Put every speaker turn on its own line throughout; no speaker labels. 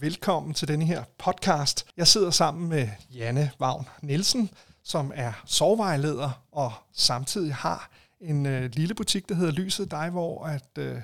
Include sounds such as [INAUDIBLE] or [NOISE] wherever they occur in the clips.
velkommen til denne her podcast. Jeg sidder sammen med Janne Vagn Nielsen, som er sovevejleder og samtidig har en øh, lille butik, der hedder Lyset Dig, hvor at, øh,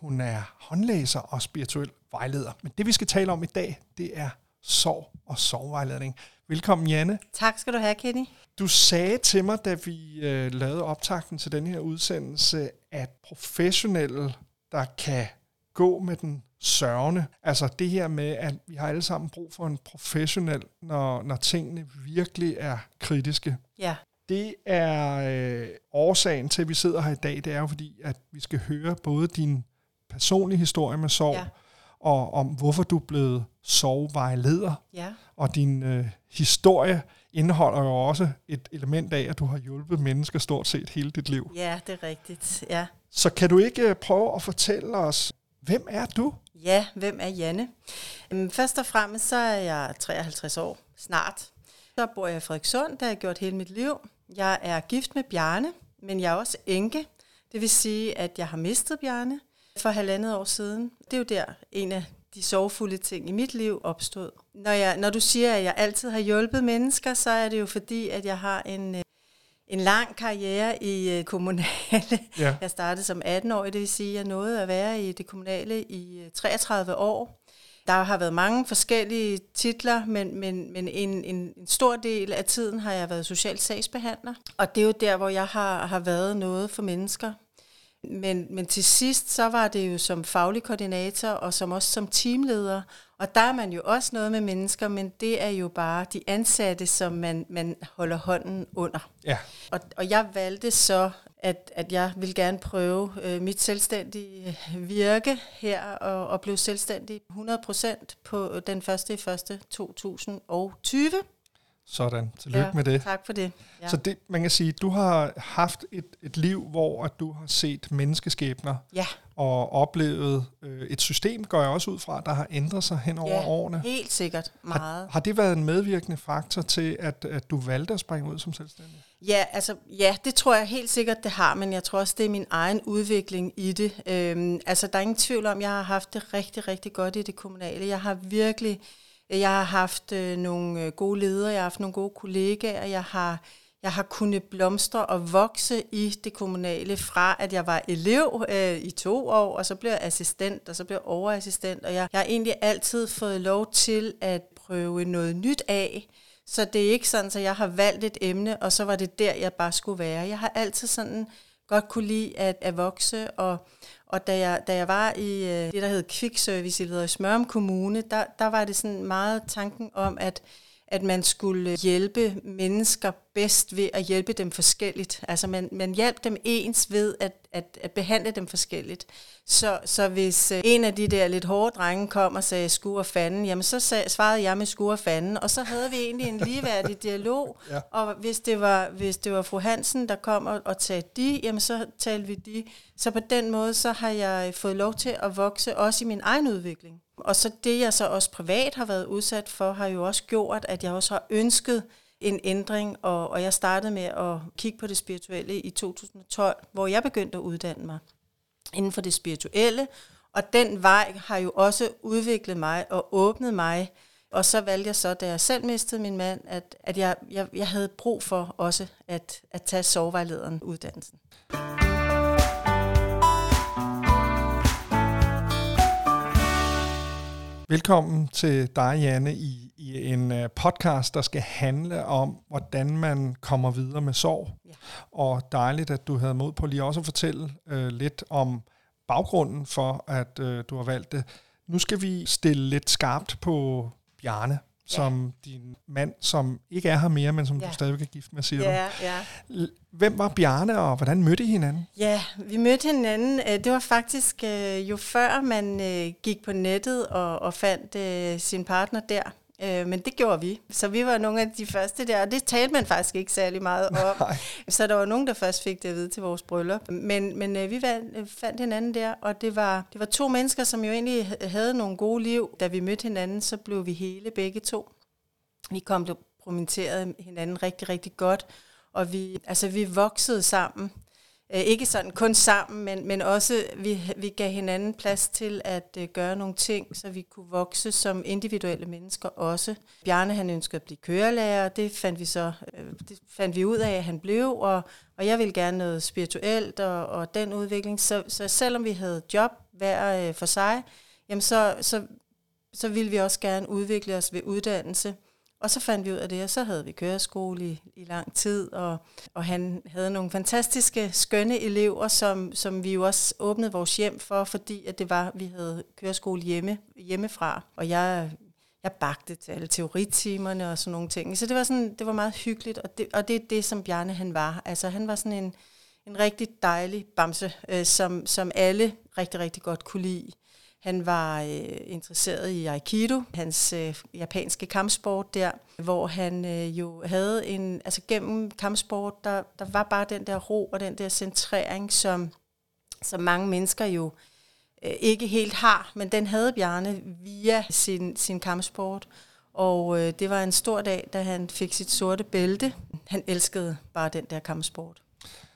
hun er håndlæser og spirituel vejleder. Men det vi skal tale om i dag, det er sov og sovevejledning. Velkommen Janne.
Tak skal du have, Kenny.
Du sagde til mig, da vi øh, lavede optakten til den her udsendelse, at professionelle, der kan gå med den sørgende, altså det her med, at vi har alle sammen brug for en professionel, når, når tingene virkelig er kritiske.
Ja.
Det er øh, årsagen til, at vi sidder her i dag. Det er jo fordi, at vi skal høre både din personlige historie med sorg,
Ja.
og om hvorfor du er blevet sovevejleder.
Ja.
Og din øh, historie indeholder jo også et element af, at du har hjulpet mennesker stort set hele dit liv.
Ja, det er rigtigt. Ja.
Så kan du ikke øh, prøve at fortælle os, hvem er du?
Ja, hvem er Janne? Øhm, først og fremmest så er jeg 53 år, snart. Så bor jeg i Frederikssund, der har jeg gjort hele mit liv. Jeg er gift med Bjarne, men jeg er også enke. Det vil sige, at jeg har mistet Bjarne for halvandet år siden. Det er jo der en af de sorgfulde ting i mit liv opstod. Når, jeg, når du siger, at jeg altid har hjulpet mennesker, så er det jo fordi, at jeg har en, en lang karriere i øh, kommunale. [LAUGHS]
Ja.
Jeg startede som 18-årig, det vil sige, at jeg nåede at være i det kommunale i øh, 33 år. Der har været mange forskellige titler, men, men, men en, en, en stor del af tiden har jeg været social sagsbehandler. Og det er jo der, hvor jeg har, har været noget for mennesker. Men, men til sidst, så var det jo som faglig koordinator og som også som teamleder. Og der er man jo også noget med mennesker, men det er jo bare de ansatte, som man, man holder hånden under.
Ja.
Og, og jeg valgte så, at, at jeg ville gerne prøve øh, mit selvstændige virke her, og, og blev selvstændig 100% på den 1. i 1. 2020.
Sådan. Tillykke med det.
Tak for det.
Ja. Så det, man kan sige, du har haft et, et liv, hvor at du har set menneskeskæbner
ja,
og oplevet øh, et system, går jeg også ud fra, der har ændret sig hen over
ja
årene.
helt sikkert
Har,
meget.
har det været en medvirkende faktor til, at, at du valgte at springe ud som selvstændig?
Ja, altså, ja, det tror jeg helt sikkert, det har, men jeg tror også, det er min egen udvikling i det. Øhm, altså, der er ingen tvivl om, jeg har haft det rigtig, rigtig godt i det kommunale. Jeg har virkelig, jeg har haft øh, nogle øh, gode ledere, jeg har haft nogle gode kollegaer, jeg har, jeg har kunnet blomstre og vokse i det kommunale fra, at jeg var elev øh, i to år, og så blev jeg assistent, og så blev jeg overassistent, og jeg, jeg har egentlig altid fået lov til at prøve noget nyt af, så det er ikke sådan, at jeg har valgt et emne, og så var det der, jeg bare skulle være. Jeg har altid sådan godt kunne lide at, at vokse, og, og da, jeg, da jeg var i øh, det, der hed Quick Service i Smørum Kommune, der, der var det sådan meget tanken om, at at man skulle hjælpe mennesker bedst ved at hjælpe dem forskelligt. Altså man, man hjalp dem ens ved at, at, at behandle dem forskelligt. Så, så hvis øh, en af de der lidt hårde drenge kom og sagde skur og fanden, jamen så sag, svarede jeg med skur og fanden, og så havde vi egentlig en ligeværdig [LAUGHS] dialog.
Ja.
Og hvis det, var, hvis det var fru Hansen, der kom og, og talte de, jamen så talte vi de. Så på den måde, så har jeg fået lov til at vokse også i min egen udvikling. Og så det, jeg så også privat har været udsat for, har jo også gjort, at jeg også har ønsket en ændring, og, og jeg startede med at kigge på det spirituelle i 2012, hvor jeg begyndte at uddanne mig inden for det spirituelle, og den vej har jo også udviklet mig og åbnet mig, og så valgte jeg så, da jeg selv mistede min mand, at, at jeg, jeg, jeg havde brug for også at, at tage sovevejlederen uddannelsen.
Velkommen til dig, Janne, i, i en uh, podcast, der skal handle om, hvordan man kommer videre med sorg.
Ja.
Og dejligt, at du havde mod på lige også at fortælle uh, lidt om baggrunden for, at uh, du har valgt det. Nu skal vi stille lidt skarpt på Bjarne, som din mand, som ikke er her mere, men som
Ja.
du stadigvæk er gift med, siger du.
Ja, ja.
L- Hvem var Bjarne, og hvordan mødte I hinanden?
Ja, vi mødte hinanden. øh, Det var faktisk øh, jo før man øh, gik på nettet og, og fandt sin partner der. Øh, Men det gjorde vi. Så vi var nogle af de første der, og det talte man faktisk ikke særlig meget om.
Nej.
Så der var nogen, der først fik det at vide til vores bryllup. Men, men øh, vi vandt, øh, fandt hinanden der, og det var, det var to mennesker, som jo egentlig havde nogle gode liv. Da vi mødte hinanden, så blev vi hele begge to. Vi komplementerede hinanden rigtig, rigtig godt, og vi, altså, vi voksede sammen. Øh, ikke sådan kun sammen, men, men også vi, vi gav hinanden plads til at øh, gøre nogle ting, så vi kunne vokse som individuelle mennesker også. Bjarne han ønskede at blive kørelærer, det fandt vi så øh, det fandt vi ud af, at han blev, og, og jeg ville gerne noget spirituelt og, og den udvikling. Så, så selvom vi havde job hver øh, for sig, jamen så, så, så ville vi også gerne udvikle os ved uddannelse. Og så fandt vi ud af det, og så havde vi køreskole i, i lang tid, og, og han havde nogle fantastiske, skønne elever, som, som vi jo også åbnede vores hjem for, fordi at det var, vi havde køreskole hjemme, hjemmefra. Og jeg, jeg bagte til alle teoritimerne og sådan nogle ting. Så det var, sådan, det var meget hyggeligt, og det, og det er det, som Bjarne han var. Altså han var sådan en, en rigtig dejlig bamse, øh, som, som alle rigtig, rigtig godt kunne lide. Han var øh, interesseret i Aikido, hans øh, japanske kampsport der, hvor han øh, jo havde en, altså gennem kampsport, der, der var bare den der ro og den der centrering, som, som mange mennesker jo øh, ikke helt har, men den havde Bjarne via sin, sin kampsport. Og øh, det var en stor dag, da han fik sit sorte bælte. Han elskede bare den der kampsport.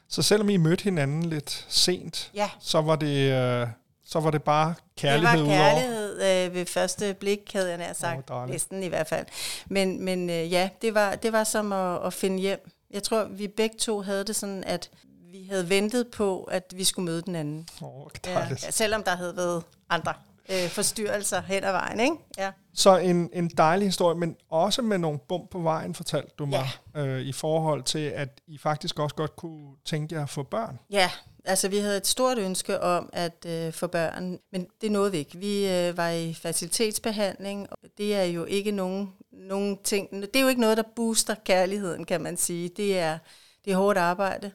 Så selvom I mødte hinanden lidt sent,
ja.
så var det... Øh så var det bare kærlighed
Det var kærlighed øh, ved første blik, havde jeg nær sagt. Oh, næsten i hvert fald. Men, men øh, ja, det var, det var som at, at finde hjem. Jeg tror, vi begge to havde det sådan, at vi havde ventet på, at vi skulle møde den anden.
Oh,
ja, selvom der havde været andre øh, forstyrrelser hen ad vejen. Ikke? Ja.
Så en, en dejlig historie, men også med nogle bump på vejen, fortalte du mig, ja. øh, i forhold til, at I faktisk også godt kunne tænke jer at få børn.
Ja, altså vi havde et stort ønske om at øh, få børn, men det nåede vi ikke. Vi øh, var i facilitetsbehandling, og det er jo ikke nogen, nogen ting, det er jo ikke noget, der booster kærligheden, kan man sige. Det er, det er hårdt arbejde.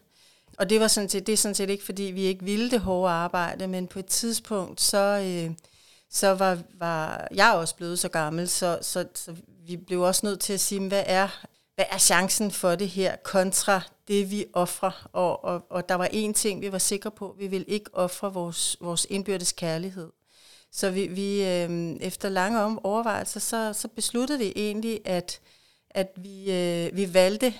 Og det var sådan set, det er sådan set ikke, fordi vi ikke ville det hårde arbejde, men på et tidspunkt, så, øh, så var, var jeg også blevet så gammel, så, så, så vi blev også nødt til at sige, hvad er, hvad er chancen for det her kontra det, vi offrer? Og, og, og der var én ting, vi var sikre på, vi ville ikke ofre vores, vores indbyrdes kærlighed. Så vi, vi øh, efter lange om overvejelser, så, så besluttede vi egentlig, at, at vi, øh, vi valgte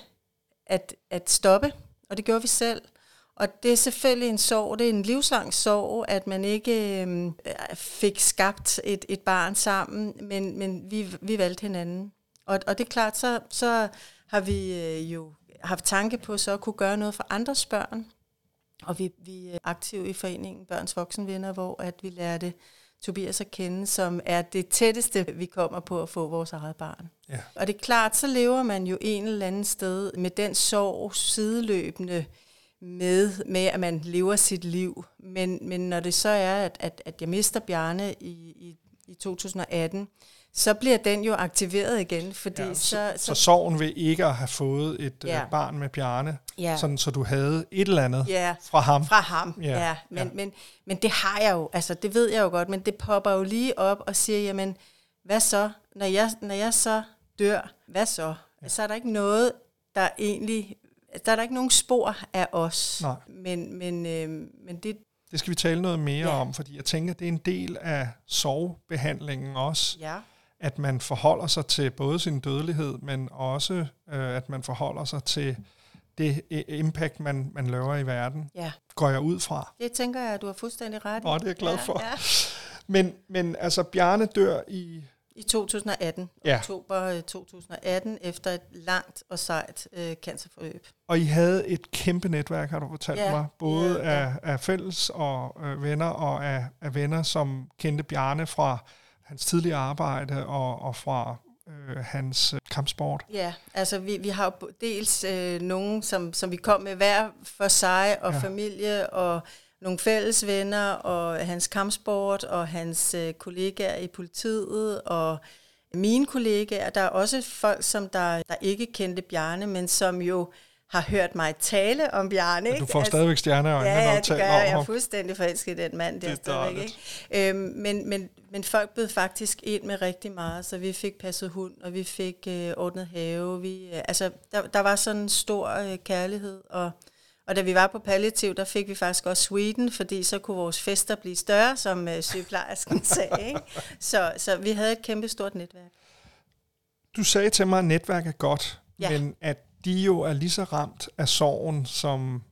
at, at stoppe, og det gjorde vi selv. Og det er selvfølgelig en sorg, det er en livslang sorg, at man ikke øh, fik skabt et, et barn sammen, men, men vi, vi valgte hinanden. Og, og det er klart, så, så har vi øh, jo haft tanke på så at kunne gøre noget for andres børn. Og vi, vi er aktive i foreningen Børns Voksenvenner, hvor at vi lærte Tobias at kende, som er det tætteste, vi kommer på at få vores eget barn. Ja. Og det er klart, så lever man jo en eller anden sted med den sorg sideløbende med, med, at man lever sit liv. Men, men når det så er, at, at, at jeg mister Bjarne i, i, i 2018, så bliver den jo aktiveret igen. Fordi ja, så,
så, så, så sorgen ved ikke at have fået et øh, ja. barn med Bjarne, ja. sådan, så du havde et eller andet ja. fra ham.
Fra ham, ja. ja. Men, ja. Men, men det har jeg jo, altså det ved jeg jo godt, men det popper jo lige op og siger, jamen, hvad så, når jeg, når jeg så dør, hvad så? Ja. Så er der ikke noget, der egentlig der er der ikke nogen spor af os. Nej. Men, men, øh, men det...
Det skal vi tale noget mere ja. om, fordi jeg tænker, det er en del af sorgbehandlingen også.
Ja.
At man forholder sig til både sin dødelighed, men også øh, at man forholder sig til det impact, man, man laver i verden.
Ja.
Går jeg ud fra.
Det tænker jeg, at du har fuldstændig ret
i. Åh, det er jeg glad ja, for. Ja. Men, men altså, Bjarne dør i
i 2018, ja. oktober 2018, øh, efter et langt og sejt øh, cancerforløb.
Og I havde et kæmpe netværk, har du fortalt ja, mig, både ja, ja. Af, af fælles og øh, venner, og af, af venner, som kendte Bjarne fra hans tidligere arbejde og, og fra øh, hans øh, kampsport.
Ja, altså vi, vi har dels øh, nogen, som, som vi kom med hver for sig, og ja. familie, og nogle fælles venner, og hans kampsport, og hans øh, kollegaer i politiet, og mine kollegaer. Der er også folk, som der, der ikke kendte Bjarne, men som jo har hørt mig tale om Bjarne. Ikke?
Du får altså, stadigvæk stjerneøjne,
ja,
ja,
det gør jeg. Jeg er fuldstændig forelsket i den mand der stadigvæk. Ikke? Øhm, men, men, men folk blev faktisk ind med rigtig meget, så vi fik passet hund, og vi fik øh, ordnet have. Vi, øh, altså, der, der var sådan en stor øh, kærlighed, og og da vi var på palliativ, der fik vi faktisk også Sweden, fordi så kunne vores fester blive større, som øh, sygeplejersken [LAUGHS] sagde. Ikke? Så, så vi havde et kæmpe stort netværk.
Du sagde til mig, at netværk er godt, ja. men at de jo er lige så ramt af sorgen som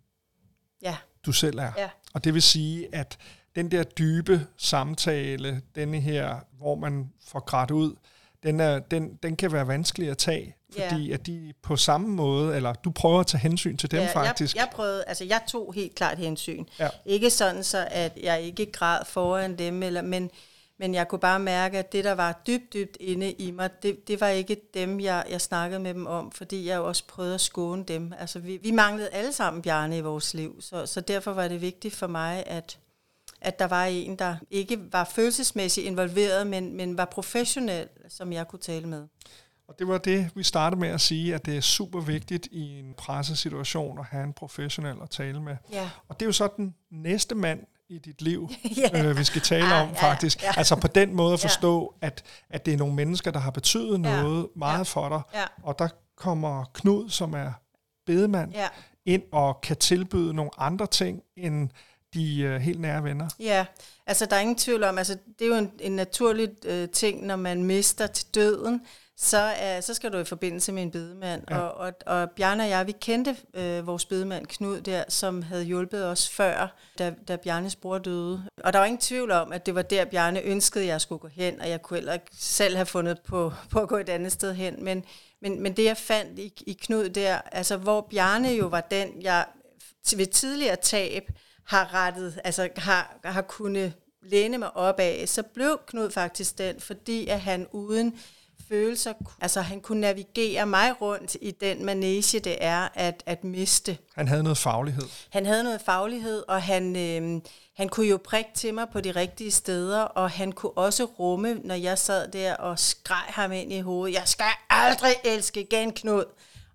ja.
du selv er.
Ja.
Og det vil sige, at den der dybe samtale, denne her, hvor man får grædt ud, den, er, den, den kan være vanskelig at tage, fordi
Ja.
at de på samme måde, eller du prøver at tage hensyn til dem
ja,
faktisk.
Jeg, jeg prøvede, altså jeg tog helt klart hensyn.
Ja.
Ikke sådan så, at jeg ikke græd foran dem, eller, men, men jeg kunne bare mærke, at det, der var dybt, dybt inde i mig, det, det var ikke dem, jeg, jeg snakkede med dem om, fordi jeg jo også prøvede at skåne dem. Altså vi, vi manglede alle sammen Bjarne i vores liv, så, så derfor var det vigtigt for mig, at, at der var en, der ikke var følelsesmæssigt involveret, men, men var professionel, som jeg kunne tale med.
Og det var det, vi startede med at sige, at det er super vigtigt i en pressesituation at have en professionel at tale med.
Ja.
Og det er jo så den næste mand i dit liv, [LAUGHS]
Ja.
øh, vi skal tale
Ah,
om
ja, ja,
faktisk.
ja.
Altså på den måde at
Ja.
forstå, at, at det er nogle mennesker, der har betydet
Ja.
noget meget
Ja.
for dig.
Ja.
Og der kommer Knud, som er bedemand,
Ja.
ind og kan tilbyde nogle andre ting end de øh, helt nære venner.
Ja, altså der er ingen tvivl om, altså det er jo en, en naturlig øh, ting, når man mister til døden, så, øh, så skal du i forbindelse med en bedemand.
Ja.
Og, og, og Bjarne og jeg, vi kendte øh, vores bedemand Knud der, som havde hjulpet os før, da, da Bjarnes bror døde. Og der var ingen tvivl om, at det var der, Bjarne ønskede, at jeg skulle gå hen, og jeg kunne heller ikke selv have fundet på, på at gå et andet sted hen. Men, men, men det, jeg fandt i, i Knud der, altså hvor Bjarne jo var den, jeg ved tidligere tab har rettet, altså har, har kunnet læne mig op af, så blev Knud faktisk den, fordi at han uden følelser, altså han kunne navigere mig rundt i den manege, det er at, at miste.
Han havde noget faglighed.
Han havde noget faglighed, og han, øh, han kunne jo prikke til mig på de rigtige steder, og han kunne også rumme, når jeg sad der og skreg ham ind i hovedet, jeg skal aldrig elske igen, Knud.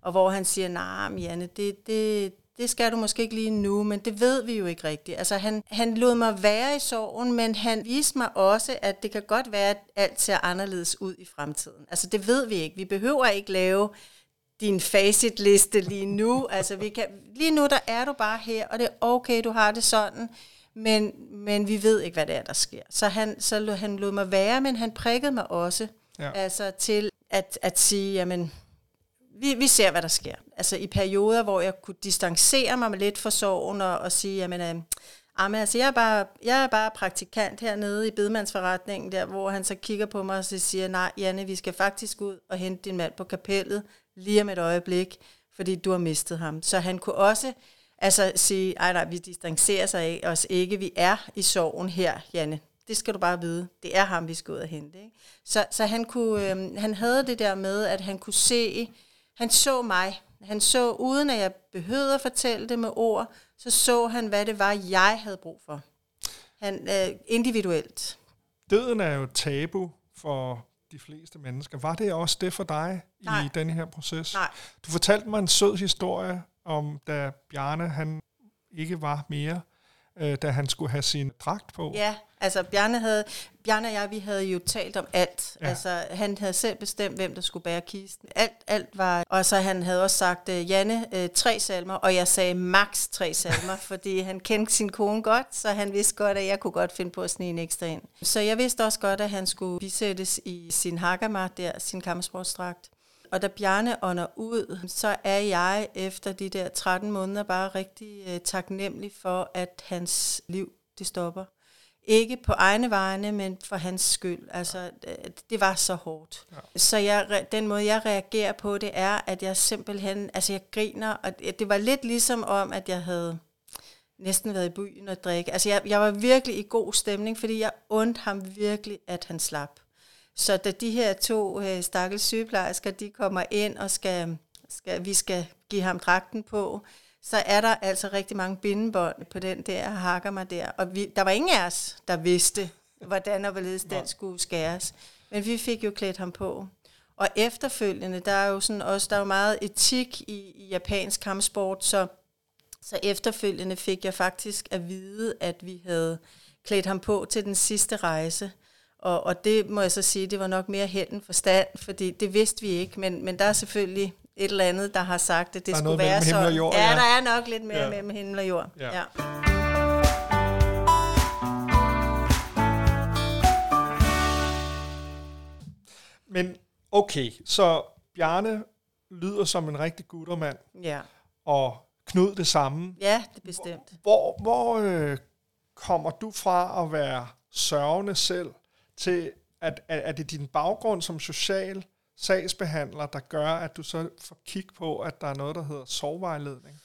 Og hvor han siger, nej, nah, Janne, det, det, det skal du måske ikke lige nu, men det ved vi jo ikke rigtigt. Altså han, han lod mig være i sorgen, men han viste mig også, at det kan godt være, at alt ser anderledes ud i fremtiden. Altså det ved vi ikke. Vi behøver ikke lave din facitliste lige nu. [LAUGHS] Altså vi kan, lige nu der er du bare her, og det er okay, du har det sådan, men, men vi ved ikke, hvad det er, der sker. Så han, så lod, han lod mig være, men han prikkede mig også
Ja.
altså til at, at sige, jamen, vi, vi ser, hvad der sker. Altså i perioder, hvor jeg kunne distancere mig lidt fra sorgen og, og sige, jamen, øh, Amen, altså, jeg, er bare, jeg er bare praktikant hernede i bedemandsforretningen, der, hvor han så kigger på mig og så siger, nej, Janne, vi skal faktisk ud og hente din mand på kapellet lige om et øjeblik, fordi du har mistet ham. Så han kunne også altså, sige, ej nej, vi distancerer sig af os ikke, vi er i sorgen her, Janne. Det skal du bare vide. Det er ham, vi skal ud og hente. Ikke? Så, så han, kunne, øh, han havde det der med, at han kunne se, han så mig. Han så, uden at jeg behøvede at fortælle det med ord, så så han, hvad det var, jeg havde brug for. Han, øh, individuelt.
Døden er jo tabu for de fleste mennesker. Var det også det for dig
Nej.
i denne her proces?
Nej.
Du fortalte mig en sød historie om, da Bjarne han ikke var mere, øh, da han skulle have sin dragt på.
Ja, altså Bjarne, havde, Bjarne og jeg, vi havde jo talt om alt.
Ja.
Altså han havde selv bestemt, hvem der skulle bære kisten. Alt, alt var... Og så han havde også sagt, øh, Janne, øh, tre salmer, og jeg sagde max tre salmer, [LAUGHS] fordi han kendte sin kone godt, så han vidste godt, at jeg kunne godt finde på at snige en ekstra ind. Så jeg vidste også godt, at han skulle bisættes i sin hakkermat der, sin kampsportsdragt. Og da Bjarne ånder ud, så er jeg efter de der 13 måneder bare rigtig øh, taknemmelig for, at hans liv det stopper. Ikke på egne vegne, men for hans skyld. Altså, det var så hårdt. Ja. Så jeg, den måde, jeg reagerer på, det er, at jeg simpelthen, altså jeg griner, og det det var lidt ligesom om, at jeg havde næsten været i byen og drikke. Altså jeg, jeg var virkelig i god stemning, fordi jeg undte ham virkelig, at han slap. Så da de her to øh, stakkels sygeplejersker, de kommer ind og skal, skal, vi skal give ham dragten på, så er der altså rigtig mange bindebånd på den der hakker mig der. Og vi, der var ingen af os, der vidste, hvordan og hvorledes den skulle skæres. Men vi fik jo klædt ham på. Og efterfølgende, der er jo sådan også, der er jo meget etik i, i japansk kampsport, så, så efterfølgende fik jeg faktisk at vide, at vi havde klædt ham på til den sidste rejse. Og, og det må jeg så sige, det var nok mere held end forstand, fordi det vidste vi ikke, men, men der er selvfølgelig et eller andet, der har sagt, at det
Der er
skulle være sådan.
jord,
ja,
ja.
der er nok lidt mere
ja.
mellem himmel og jord.
Ja.
Ja.
Men okay, så Bjarne lyder som en rigtig guttermand,
ja.
og Knud det samme.
Ja, det er bestemt.
Hvor, hvor øh, kommer du fra at være sørgende selv til, at, at, at det er din baggrund som social sagsbehandler, der gør, at du så får kig på, at der er noget, der hedder sorgvejledning?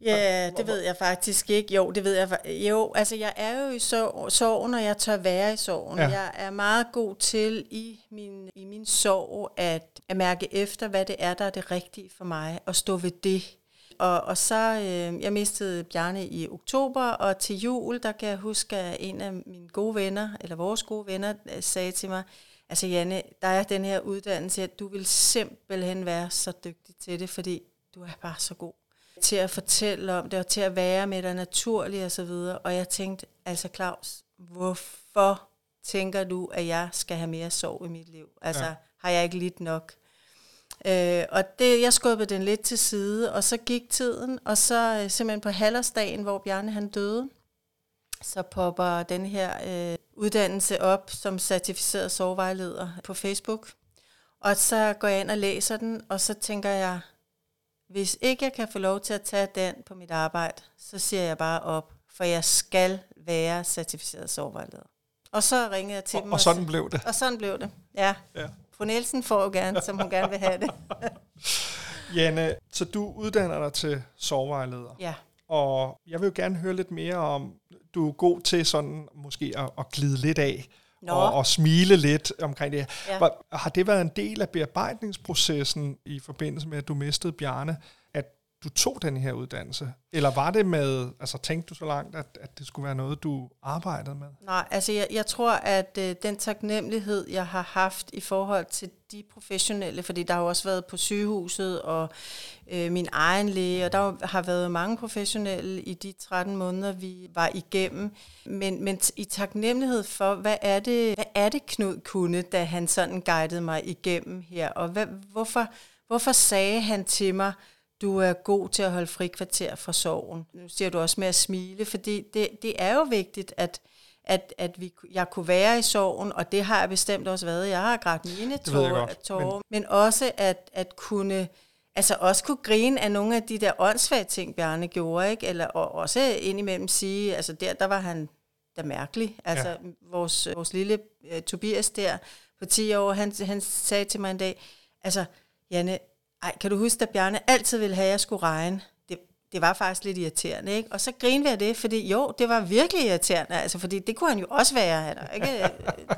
Ja, det ved jeg faktisk ikke. Jo, det ved jeg. Jo, altså jeg er jo i sorgen, og jeg tør være i sorgen. Ja. Jeg er meget god til i min, i min sorg at, at mærke efter, hvad det er, der er det rigtige for mig, og stå ved det. Og, og så, øh, jeg mistede Bjarne i oktober, og til jul, der kan jeg huske, at en af mine gode venner, eller vores gode venner, øh, sagde til mig, altså Janne, der er den her uddannelse, at du vil simpelthen være så dygtig til det, fordi du er bare så god til at fortælle om det, og til at være med dig naturligt og så videre. Og jeg tænkte, altså Claus, hvorfor tænker du, at jeg skal have mere sorg i mit liv? Altså, ja. har jeg ikke lidt nok? Øh, og det, jeg skubbede den lidt til side, og så gik tiden, og så øh, simpelthen på halvårsdagen, hvor Bjarne han døde, så popper den her øh, uddannelse op som certificeret sovevejleder på Facebook. Og så går jeg ind og læser den, og så tænker jeg, hvis ikke jeg kan få lov til at tage den på mit arbejde, så siger jeg bare op, for jeg skal være certificeret sovevejleder. Og så ringede jeg til
og,
dem.
Og sådan blev det.
Og sådan blev det, ja. ja. Fru Nielsen får jo gerne, som hun gerne vil have det. [LAUGHS]
Janne, så du uddanner dig til sovevejleder.
Ja.
Og jeg vil jo gerne høre lidt mere om, du er god til sådan måske at, at glide lidt af. Og, og smile lidt omkring det. Ja. Har det været en del af bearbejdningsprocessen i forbindelse med, at du mistede Bjarne, du tog den her uddannelse? Eller var det med, altså tænkte du så langt, at, at det skulle være noget, du arbejdede med?
Nej, altså jeg, jeg tror, at øh, den taknemmelighed, jeg har haft i forhold til de professionelle, fordi der har jo også været på sygehuset og øh, min egen læge, og der har været mange professionelle i de 13 måneder, vi var igennem. Men, men i taknemmelighed for, hvad er, det, hvad er det Knud kunne, da han sådan guidede mig igennem her, og hvad, hvorfor, hvorfor sagde han til mig, du er god til at holde frikvarter fra sorgen. Nu siger du også med at smile, fordi det, det er jo vigtigt, at, at, at vi, jeg kunne være i sorgen, og det har jeg bestemt også været. Jeg har grædt mine tårer, tårer men... men også at, at kunne altså også kunne grine af nogle af de der åndssvage ting, Bjarne gjorde, ikke? Eller og også indimellem sige, altså der, der var han da mærkelig. Altså ja. vores, vores lille uh, Tobias der på 10 år, han, han sagde til mig en dag, altså Janne, ej, kan du huske, at Bjarne altid ville have, at jeg skulle regne? Det, det var faktisk lidt irriterende, ikke? Og så grinede jeg det, fordi jo, det var virkelig irriterende, altså, fordi det kunne han jo også være. Han, ikke?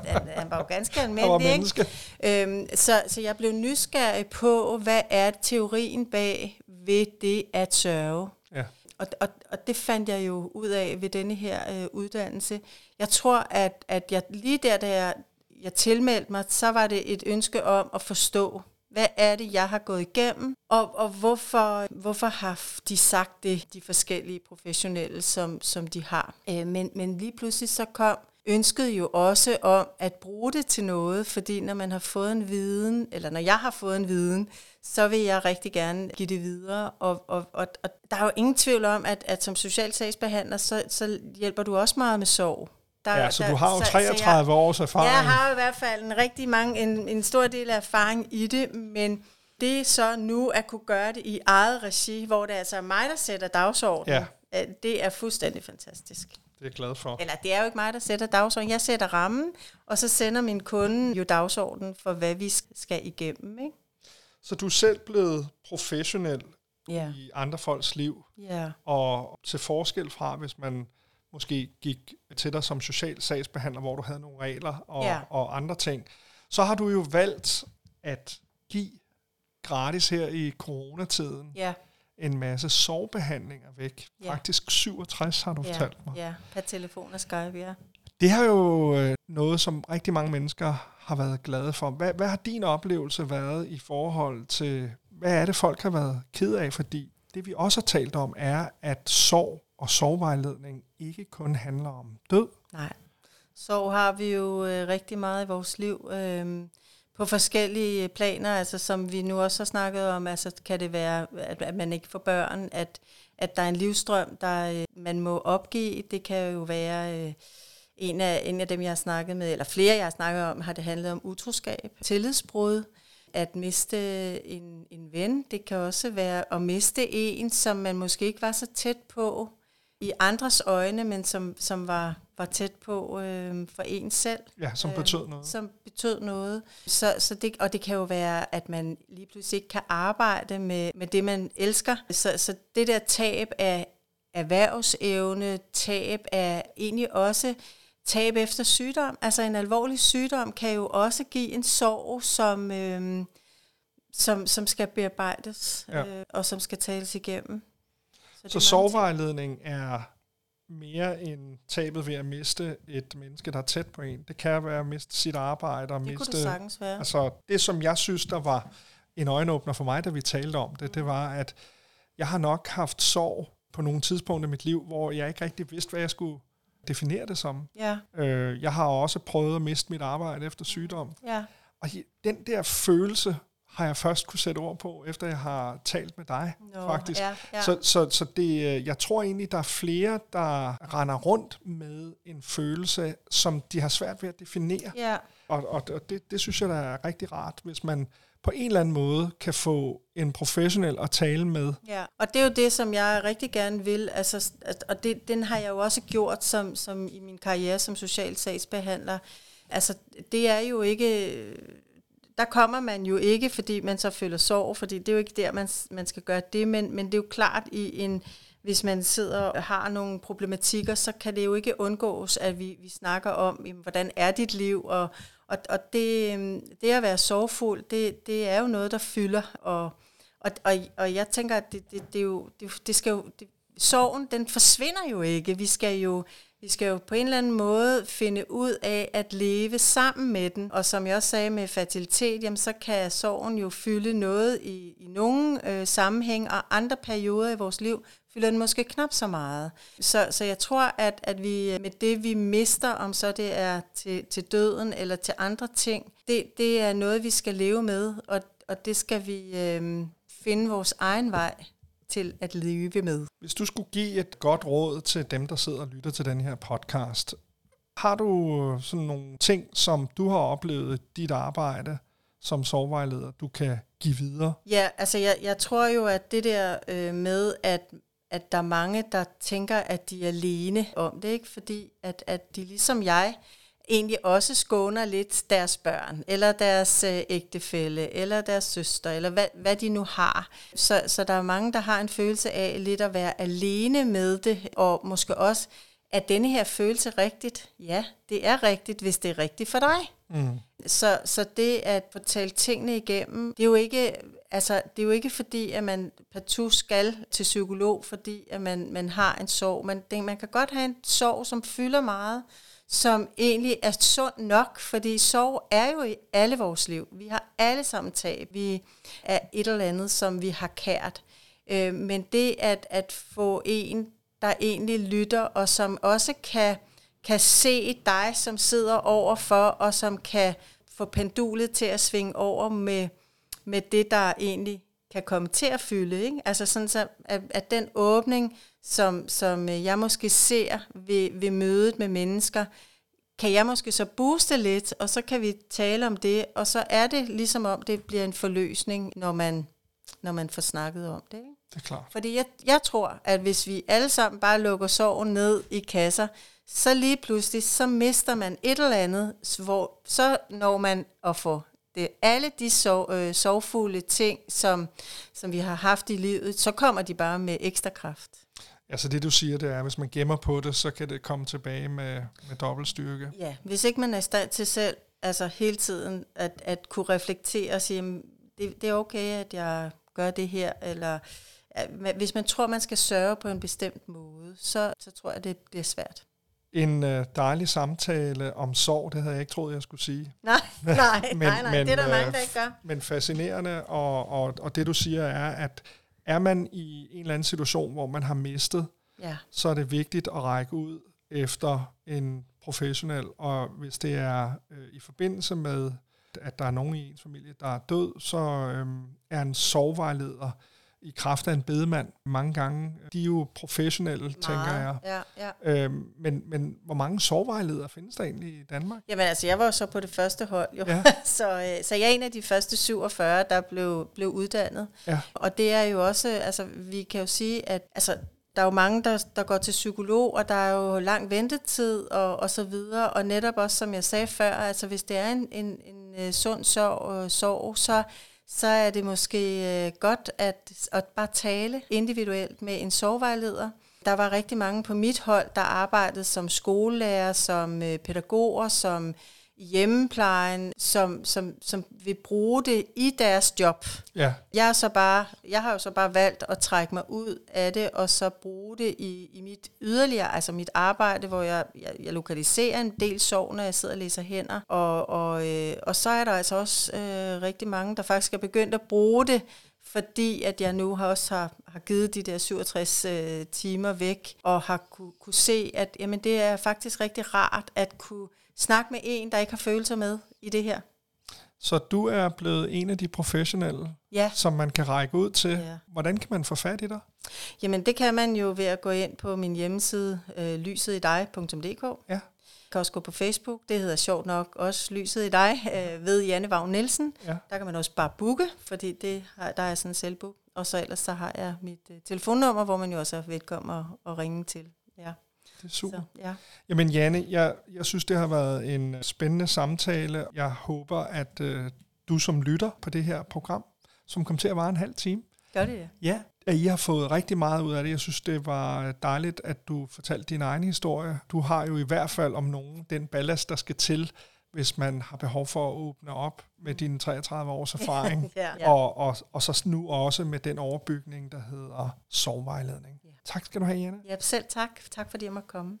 han, han var jo ganske [LAUGHS] almindelig, ikke? Øhm, så, så jeg blev nysgerrig på, hvad er teorien bag ved det at sørge? Ja. Og, og, og det fandt jeg jo ud af ved denne her øh, uddannelse. Jeg tror, at, at jeg lige der, da jeg, jeg tilmeldte mig, så var det et ønske om at forstå, hvad er det, jeg har gået igennem, og, og hvorfor, hvorfor har de sagt det, de forskellige professionelle, som, som de har. Øh, men, men lige pludselig så kom ønsket jo også om at bruge det til noget, fordi når man har fået en viden, eller når jeg har fået en viden, så vil jeg rigtig gerne give det videre. Og, og, og, og der er jo ingen tvivl om, at, at som socialsagsbehandler, så, så hjælper du også meget med sorg.
Der, ja, så der, du har jo 33 så, jeg, års erfaring.
Jeg har i hvert fald en rigtig mange, en, en stor del af erfaring i det, men det så nu at kunne gøre det i eget regi, hvor det altså er mig, der sætter dagsordenen, ja. det er fuldstændig fantastisk. Det
er jeg glad for.
Eller det er jo ikke mig, der sætter dagsordenen. Jeg sætter rammen, og så sender min kunde jo dagsordenen for, hvad vi skal igennem. Ikke?
Så du er selv blevet professionel
ja.
i andre folks liv,
ja.
og til forskel fra, hvis man måske gik til dig som social sagsbehandler, hvor du havde nogle regler og, ja. og andre ting, så har du jo valgt at give gratis her i coronatiden
ja.
en masse sovebehandlinger væk. Ja. Faktisk 67 har du
ja.
fortalt mig.
Ja, per telefon og Skype, ja.
Det har jo øh, noget, som rigtig mange mennesker har været glade for. Hvad, hvad har din oplevelse været i forhold til, hvad er det, folk har været ked af? Fordi det vi også har talt om, er, at sorg og sorgvejledning ikke kun handler om død.
Nej. Sorg har vi jo øh, rigtig meget i vores liv øh, på forskellige planer, altså som vi nu også har snakket om, altså kan det være, at, at man ikke får børn, at, at der er en livstrøm, der øh, man må opgive. Det kan jo være øh, en, af, en af dem, jeg har snakket med, eller flere, jeg har snakket om, har det handlet om utroskab, tillidsbrud, at miste en, en ven. Det kan også være at miste en, som man måske ikke var så tæt på i andres øjne, men som, som var, var tæt på øh, for en selv.
Ja, som
øh,
betød noget.
Som betød noget. Så, så det, og det kan jo være, at man lige pludselig ikke kan arbejde med, med det, man elsker. Så, så det der tab af erhvervsevne, tab af egentlig også tab efter sygdom. Altså en alvorlig sygdom kan jo også give en sorg, som, øh, som, som skal bearbejdes ja. øh, og som skal tales igennem.
Så, så sorgvejledning er mere end tabet ved at miste et menneske, der er tæt på en. Det kan være at miste sit arbejde og
det
miste...
kunne det sagtens være.
Altså det, som jeg synes, der var en øjenåbner for mig, da vi talte om det, det var, at jeg har nok haft sorg på nogle tidspunkter i mit liv, hvor jeg ikke rigtig vidste, hvad jeg skulle definere det som.
Ja.
Øh, jeg har også prøvet at miste mit arbejde efter sygdom.
Ja.
Og den der følelse har jeg først kunne sætte ord på, efter jeg har talt med dig,
Nå,
faktisk.
ja, ja.
Så, så, så det, øh, jeg tror egentlig, der er flere, der render rundt med en følelse, som de har svært ved at definere.
Ja.
Og, og, og det, det synes jeg, der er rigtig rart, hvis man på en eller anden måde kan få en professionel at tale med.
Ja, og det er jo det, som jeg rigtig gerne vil, altså, og det, den har jeg jo også gjort som, som i min karriere som social sagsbehandler. Altså, det er jo ikke, der kommer man jo ikke, fordi man så føler sorg, fordi det er jo ikke der, man, man skal gøre det, men, men det er jo klart i en, hvis man sidder og har nogle problematikker, så kan det jo ikke undgås, at vi, vi snakker om, jamen, hvordan er dit liv, og, og, og det, øhm, det at være sorgfuld, det, det er jo noget, der fylder. Og, og, og, og jeg tænker, at det, det, det, er jo, det, det skal jo, det, sorgen, den forsvinder jo ikke. Vi skal jo, vi skal jo på en eller anden måde finde ud af at leve sammen med den. Og som jeg også sagde med fertilitet, jamen, så kan sorgen jo fylde noget i, i nogle øh, sammenhæng, og andre perioder i vores liv fylder den måske knap så meget. Så, så jeg tror, at, at vi øh, med det, vi mister, om så det er til, til døden eller til andre ting, det, det er noget, vi skal leve med, og, og det skal vi øh, finde vores egen vej til at leve med.
Hvis du skulle give et godt råd til dem, der sidder og lytter til den her podcast, har du sådan nogle ting, som du har oplevet i dit arbejde som sovevejleder, du kan give videre?
Ja, altså jeg, jeg tror jo, at det der øh, med, at at der er mange, der tænker, at de er alene om det, ikke? fordi at, at de ligesom jeg egentlig også skåner lidt deres børn, eller deres øh, ægtefælle, eller deres søster, eller hvad, hvad de nu har. Så, så der er mange, der har en følelse af lidt at være alene med det, og måske også, at denne her følelse rigtigt? Ja, det er rigtigt, hvis det er rigtigt for dig. Mm. Så, så det at fortælle tingene igennem, det er jo ikke, altså, det er jo ikke fordi, at man partout skal til psykolog, fordi at man, man har en sorg. Man, det, man kan godt have en sorg, som fylder meget, som egentlig er sund nok, fordi sorg er jo i alle vores liv. Vi har alle sammen tab. Vi er et eller andet, som vi har kært. Øh, men det at, at få en, der egentlig lytter, og som også kan, kan se dig, som sidder overfor, og som kan få pendulet til at svinge over med, med det, der egentlig kan komme til at fylde. Ikke? Altså sådan, så, at, at den åbning, som, som øh, jeg måske ser ved, ved mødet med mennesker, kan jeg måske så booste lidt, og så kan vi tale om det, og så er det ligesom om, det bliver en forløsning, når man, når man får snakket om det. Ikke?
Det er klart.
Fordi jeg, jeg tror, at hvis vi alle sammen bare lukker sorgen ned i kasser, så lige pludselig, så mister man et eller andet, hvor så når man at få det, alle de sov, øh, sorgfulde ting, som, som vi har haft i livet, så kommer de bare med ekstra kraft.
Altså det du siger, det er, at hvis man gemmer på det, så kan det komme tilbage med, med dobbelt styrke.
Ja, hvis ikke man er i stand til selv, altså hele tiden, at, at kunne reflektere og sige, det, det er okay, at jeg gør det her, eller hvis man tror, man skal sørge på en bestemt måde, så, så tror jeg, det bliver svært.
En øh, dejlig samtale om sorg, det havde jeg ikke troet, jeg skulle sige. [LAUGHS] [LAUGHS]
Nej, nej, men, nej, nej. Men, det er der mange, der ikke gør.
Men fascinerende, og, og, og det du siger er, at er man i en eller anden situation, hvor man har mistet,
ja.
så er det vigtigt at række ud efter en professionel, og hvis det er øh, i forbindelse med, at der er nogen i ens familie, der er død, så øh, er en sovevejleder i kraft af en bedemand mange gange. De er jo professionelle, Meget, tænker jeg.
Ja, ja.
Øhm, men, men hvor mange sovevejledere findes der egentlig i Danmark?
Jamen altså, jeg var jo så på det første hold, jo. Ja. [LAUGHS] så, øh, så jeg er en af de første 47, der blev, blev uddannet. Ja. Og det er jo også, altså vi kan jo sige, at altså, der er jo mange, der, der går til psykolog, og der er jo lang ventetid og, og så videre. Og netop også, som jeg sagde før, altså hvis det er en, en, en, øh, sund sorg, sorg så så er det måske øh, godt at, at bare tale individuelt med en sovevejleder. Der var rigtig mange på mit hold, der arbejdede som skolelærer, som øh, pædagoger, som hjemmeplejen, som, som, som vil bruge det i deres job. Ja. Jeg, er så bare, jeg har jo så bare valgt at trække mig ud af det, og så bruge det i, i mit yderligere, altså mit arbejde, hvor jeg, jeg, jeg lokaliserer en del sov, når jeg sidder og læser hænder. Og, og, øh, og så er der altså også øh, rigtig mange, der faktisk er begyndt at bruge det fordi at jeg nu har også har, har givet de der 67 øh, timer væk, og har kunne, kunne se, at jamen, det er faktisk rigtig rart at kunne Snak med en, der ikke har følelser med i det her.
Så du er blevet en af de professionelle, ja. som man kan række ud til. Ja. Hvordan kan man få fat i dig?
Jamen det kan man jo ved at gå ind på min hjemmeside, øh, lysetidig.dk. Ja. kan også gå på Facebook, det hedder sjovt nok også Lyset i dig, øh, ved Janne Vagn Nielsen. Ja. Der kan man også bare booke, fordi det har, der er sådan en selvbook. Og så ellers så har jeg mit øh, telefonnummer, hvor man jo også er velkommen at, at ringe til. Ja.
Det er super. Så, ja. Jamen Janne, jeg, jeg synes, det har været en spændende samtale. Jeg håber, at øh, du som lytter på det her program, som kom til at vare en halv time.
Gør det, ja.
At I har fået rigtig meget ud af det. Jeg synes, det var dejligt, at du fortalte din egen historie. Du har jo i hvert fald om nogen den ballast, der skal til, hvis man har behov for at åbne op med dine 33 års erfaring, ja. og, og, og så nu også med den overbygning, der hedder sovvejledning. Tak skal du have, Jana.
Ja, selv tak. Tak fordi jeg måtte komme.